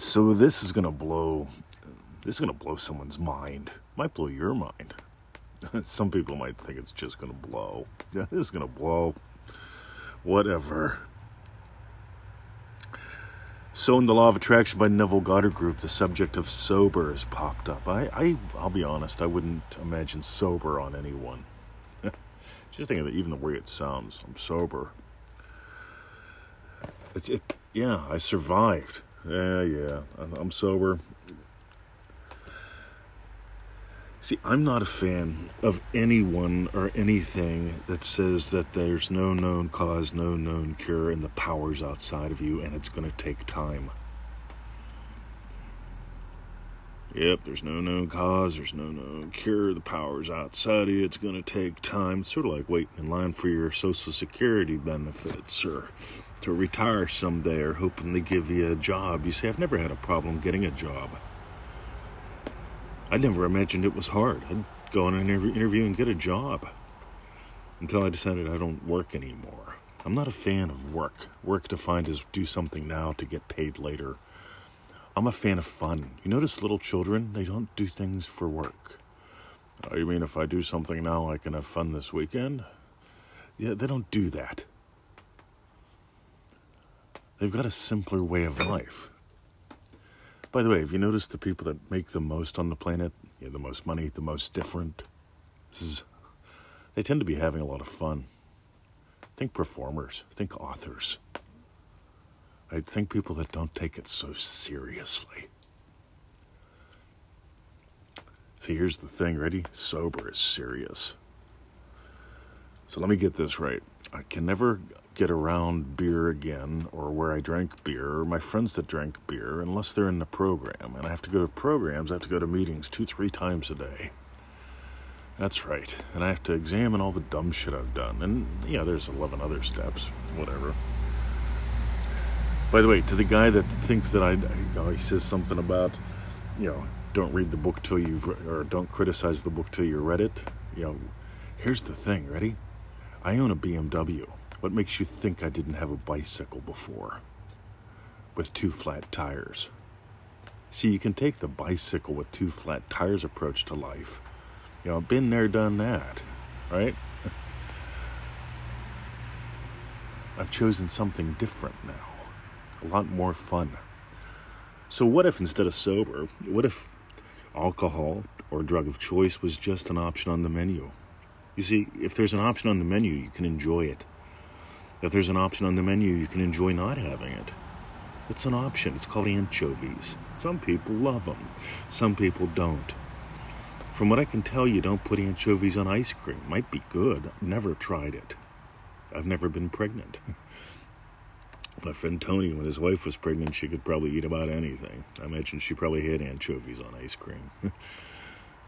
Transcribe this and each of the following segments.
So this is gonna blow. This is gonna blow someone's mind. Might blow your mind. Some people might think it's just gonna blow. Yeah, this is gonna blow. Whatever. So, in the Law of Attraction by Neville Goddard Group, the subject of sober has popped up. I, I, I'll be honest, I wouldn't imagine sober on anyone. Just think of it, even the way it sounds, I'm sober. It's it. Yeah, I survived. Yeah, yeah, I'm sober. See, I'm not a fan of anyone or anything that says that there's no known cause, no known cure, and the power's outside of you and it's going to take time. Yep, there's no known cause, there's no known cure, the power's outside of you, it's going to take time. It's sort of like waiting in line for your Social Security benefits or to retire someday or hoping they give you a job. You see, I've never had a problem getting a job. I never imagined it was hard. I'd go on an interview and get a job until I decided I don't work anymore. I'm not a fan of work. Work defined as do something now to get paid later. I'm a fan of fun. You notice little children, they don't do things for work. Oh, you mean if I do something now, I can have fun this weekend? Yeah, they don't do that. They've got a simpler way of life. By the way, have you noticed the people that make the most on the planet, you know, the most money, the most different? They tend to be having a lot of fun. Think performers, think authors. I think people that don't take it so seriously. See, here's the thing, ready? Sober is serious. So let me get this right. I can never get around beer again or where I drank beer or my friends that drank beer unless they're in the program. And I have to go to programs, I have to go to meetings two, three times a day. That's right. And I have to examine all the dumb shit I've done. And, yeah, there's 11 other steps, whatever. By the way, to the guy that thinks that I, you know, he says something about, you know, don't read the book till you've, or don't criticize the book till you read it. You know, here's the thing, ready? I own a BMW. What makes you think I didn't have a bicycle before? With two flat tires. See, you can take the bicycle with two flat tires approach to life. You know, I've been there, done that, right? I've chosen something different now, a lot more fun. So, what if instead of sober, what if alcohol or drug of choice was just an option on the menu? You see, if there's an option on the menu, you can enjoy it. If there's an option on the menu, you can enjoy not having it. It's an option. It's called anchovies. Some people love them, some people don't. From what I can tell, you don't put anchovies on ice cream. Might be good. Never tried it. I've never been pregnant. My friend Tony, when his wife was pregnant, she could probably eat about anything. I imagine she probably had anchovies on ice cream.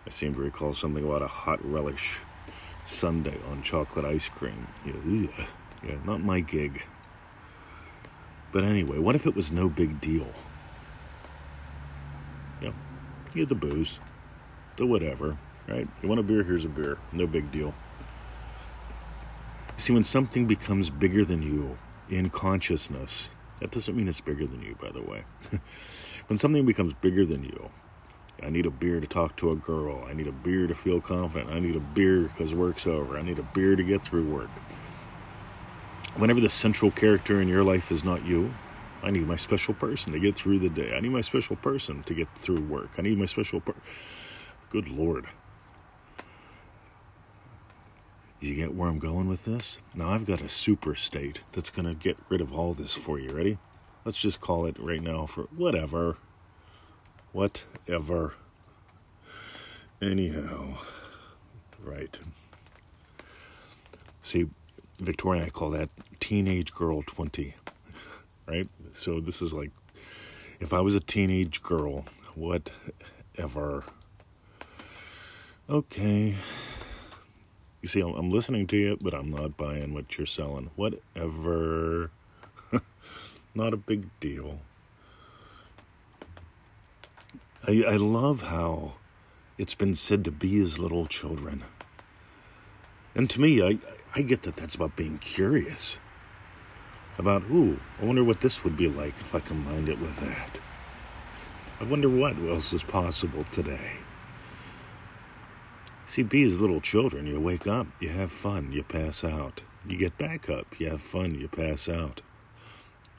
I seem to recall something about a hot relish sundae on chocolate ice cream. Yeah, yeah, not my gig. But anyway, what if it was no big deal? Yeah, you had the booze, the whatever, right? You want a beer? Here's a beer. No big deal. See, when something becomes bigger than you in consciousness, that doesn't mean it's bigger than you, by the way. when something becomes bigger than you, I need a beer to talk to a girl. I need a beer to feel confident. I need a beer because work's over. I need a beer to get through work. Whenever the central character in your life is not you, I need my special person to get through the day. I need my special person to get through work. I need my special per- Good Lord. You get where I'm going with this? Now I've got a super state that's going to get rid of all this for you. Ready? Let's just call it right now for whatever. Whatever. Anyhow, right. See, Victoria, I call that teenage girl 20, right? So this is like, if I was a teenage girl, whatever. Okay. You see, I'm listening to you, but I'm not buying what you're selling. Whatever. not a big deal. I, I love how it's been said to be as little children. And to me, I, I get that that's about being curious. About, ooh, I wonder what this would be like if I combined it with that. I wonder what else is possible today. See, be as little children. You wake up, you have fun, you pass out. You get back up, you have fun, you pass out.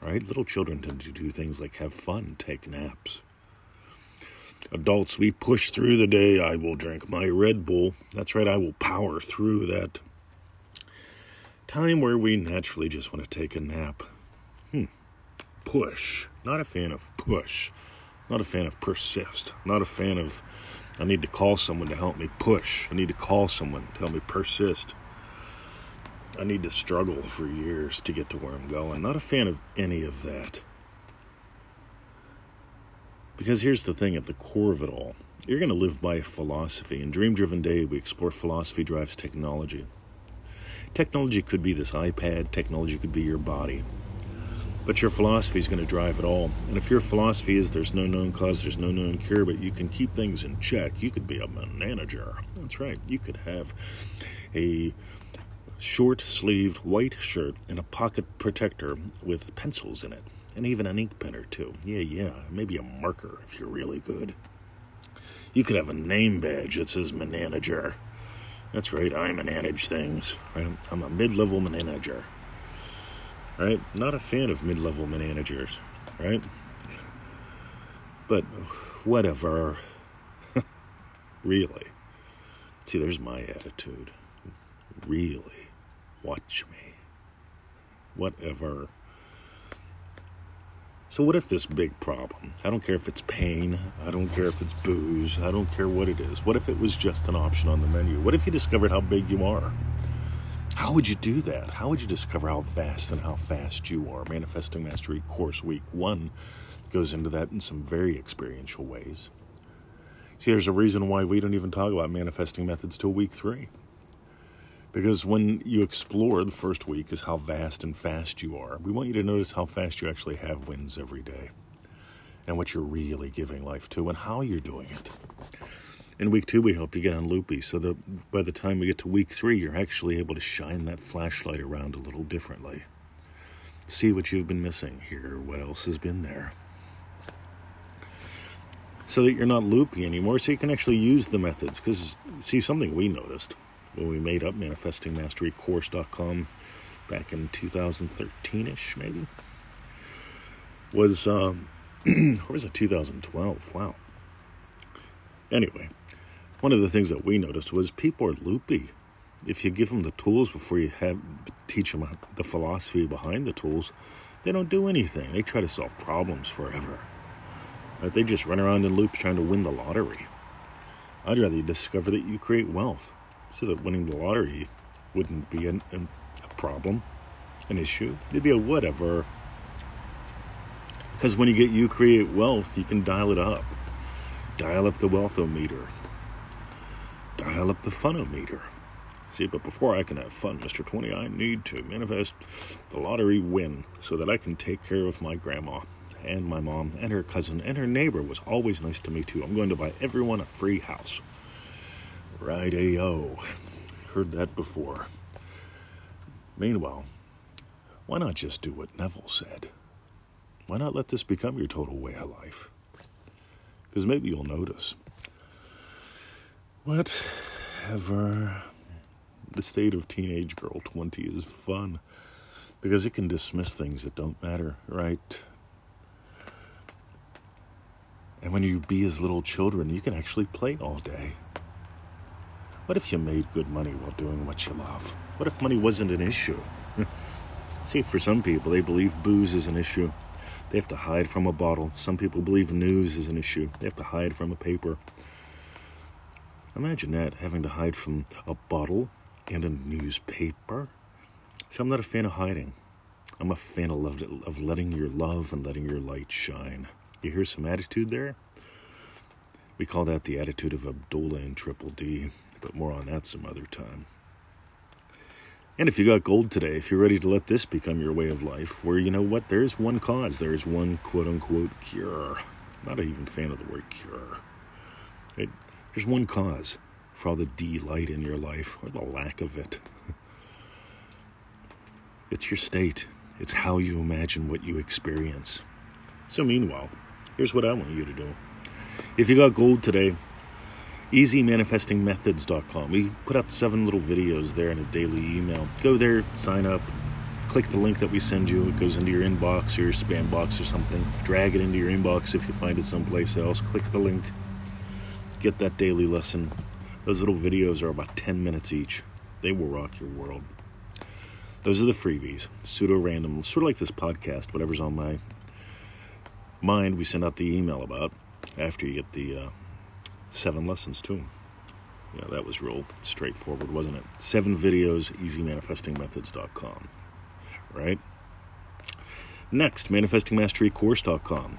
Right? Little children tend to do things like have fun, take naps. Adults, we push through the day. I will drink my Red Bull. That's right, I will power through that time where we naturally just want to take a nap. Hmm. Push. Not a fan of push. Not a fan of persist. Not a fan of I need to call someone to help me push. I need to call someone to help me persist. I need to struggle for years to get to where I'm going. Not a fan of any of that. Because here's the thing at the core of it all you're going to live by philosophy. In Dream Driven Day, we explore philosophy drives technology. Technology could be this iPad, technology could be your body. But your philosophy is going to drive it all. And if your philosophy is there's no known cause, there's no known cure, but you can keep things in check, you could be a manager. That's right. You could have a short sleeved white shirt and a pocket protector with pencils in it, and even an ink pen or two. Yeah, yeah, maybe a marker if you're really good. You could have a name badge that says manager. That's right, I manage things. I'm a mid level manager right? Not a fan of mid level managers, right? But whatever. really. See, there's my attitude. Really. Watch me. Whatever. So, what if this big problem? I don't care if it's pain. I don't care if it's booze. I don't care what it is. What if it was just an option on the menu? What if you discovered how big you are? How would you do that? How would you discover how vast and how fast you are? Manifesting Mastery Course Week 1 goes into that in some very experiential ways. See, there's a reason why we don't even talk about manifesting methods till week 3. Because when you explore, the first week is how vast and fast you are. We want you to notice how fast you actually have wins every day and what you're really giving life to and how you're doing it. In week two, we hope you get on loopy so that by the time we get to week three, you're actually able to shine that flashlight around a little differently. See what you've been missing, hear what else has been there. So that you're not loopy anymore, so you can actually use the methods. Because, see, something we noticed when we made up manifestingmasterycourse.com back in 2013 ish, maybe, was, uh, or was it 2012? Wow. Anyway, one of the things that we noticed was people are loopy. If you give them the tools before you have teach them the philosophy behind the tools, they don't do anything. They try to solve problems forever. They just run around in loops trying to win the lottery. I'd rather you discover that you create wealth so that winning the lottery wouldn't be an, an, a problem, an issue. It'd be a whatever. Because when you get you create wealth, you can dial it up. Dial up the wealthometer dial up the funometer. See, but before I can have fun, Mr. 20, I need to manifest the lottery win so that I can take care of my grandma and my mom and her cousin and her neighbor was always nice to me too. I'm going to buy everyone a free house. Right, A.O. Heard that before. Meanwhile, why not just do what Neville said? Why not let this become your total way of life? Because maybe you'll notice Whatever. The state of teenage girl 20 is fun because it can dismiss things that don't matter, right? And when you be as little children, you can actually play all day. What if you made good money while doing what you love? What if money wasn't an issue? See, for some people, they believe booze is an issue. They have to hide from a bottle. Some people believe news is an issue. They have to hide from a paper. Imagine that, having to hide from a bottle and a newspaper. See, I'm not a fan of hiding. I'm a fan of, love, of letting your love and letting your light shine. You hear some attitude there? We call that the attitude of Abdullah and Triple D, but more on that some other time. And if you got gold today, if you're ready to let this become your way of life, where you know what, there's one cause, there's one quote unquote cure. I'm not even fan of the word cure. It, there's one cause for all the delight in your life, or the lack of it. it's your state, it's how you imagine what you experience. So, meanwhile, here's what I want you to do If you got gold today, easymanifestingmethods.com. We put out seven little videos there in a daily email. Go there, sign up, click the link that we send you. It goes into your inbox or your spam box or something. Drag it into your inbox if you find it someplace else. Click the link. Get that daily lesson. Those little videos are about 10 minutes each. They will rock your world. Those are the freebies, pseudo random, sort of like this podcast, whatever's on my mind, we send out the email about after you get the uh, seven lessons too. Yeah, that was real straightforward, wasn't it? Seven videos, easymanifestingmethods.com. Right? Next, manifestingmasterycourse.com.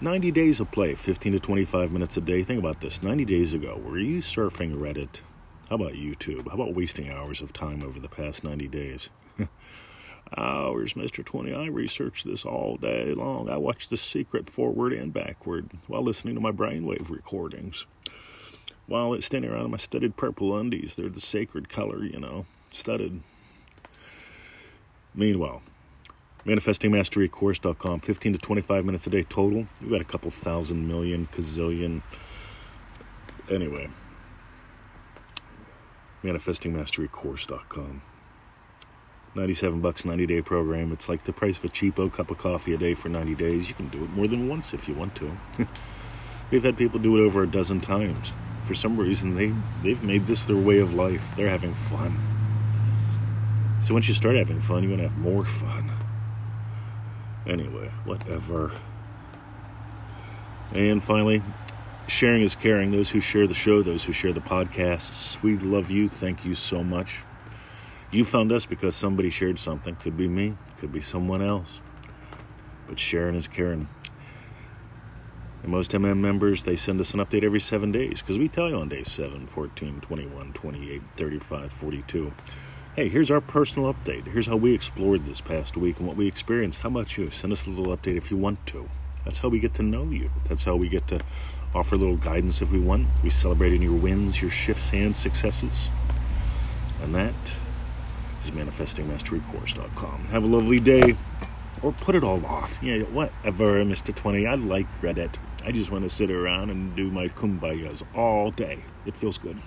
90 days of play, 15 to 25 minutes a day. Think about this 90 days ago, were you surfing Reddit? How about YouTube? How about wasting hours of time over the past 90 days? Hours, Mr. 20. I researched this all day long. I watched The Secret forward and backward while listening to my brainwave recordings. While it's standing around in my studded purple undies, they're the sacred color, you know, studded. Meanwhile, manifestingmasterycourse.com 15 to 25 minutes a day total we've got a couple thousand million gazillion anyway manifestingmasterycourse.com 97 bucks 90 day program it's like the price of a cheapo cup of coffee a day for 90 days you can do it more than once if you want to we've had people do it over a dozen times for some reason they they've made this their way of life they're having fun so once you start having fun you're going to have more fun Anyway, whatever. And finally, sharing is caring. Those who share the show, those who share the podcasts, we love you. Thank you so much. You found us because somebody shared something. Could be me, could be someone else. But sharing is caring. And most MM members, they send us an update every seven days because we tell you on day 7, 14, 21, 28, 35, 42 hey, here's our personal update. Here's how we explored this past week and what we experienced. How about you? Send us a little update if you want to. That's how we get to know you. That's how we get to offer a little guidance if we want. We celebrate in your wins, your shifts, and successes. And that is manifestingmasterycourse.com. Have a lovely day. Or put it all off. Yeah, whatever, Mr. 20. I like Reddit. I just want to sit around and do my kumbayas all day. It feels good.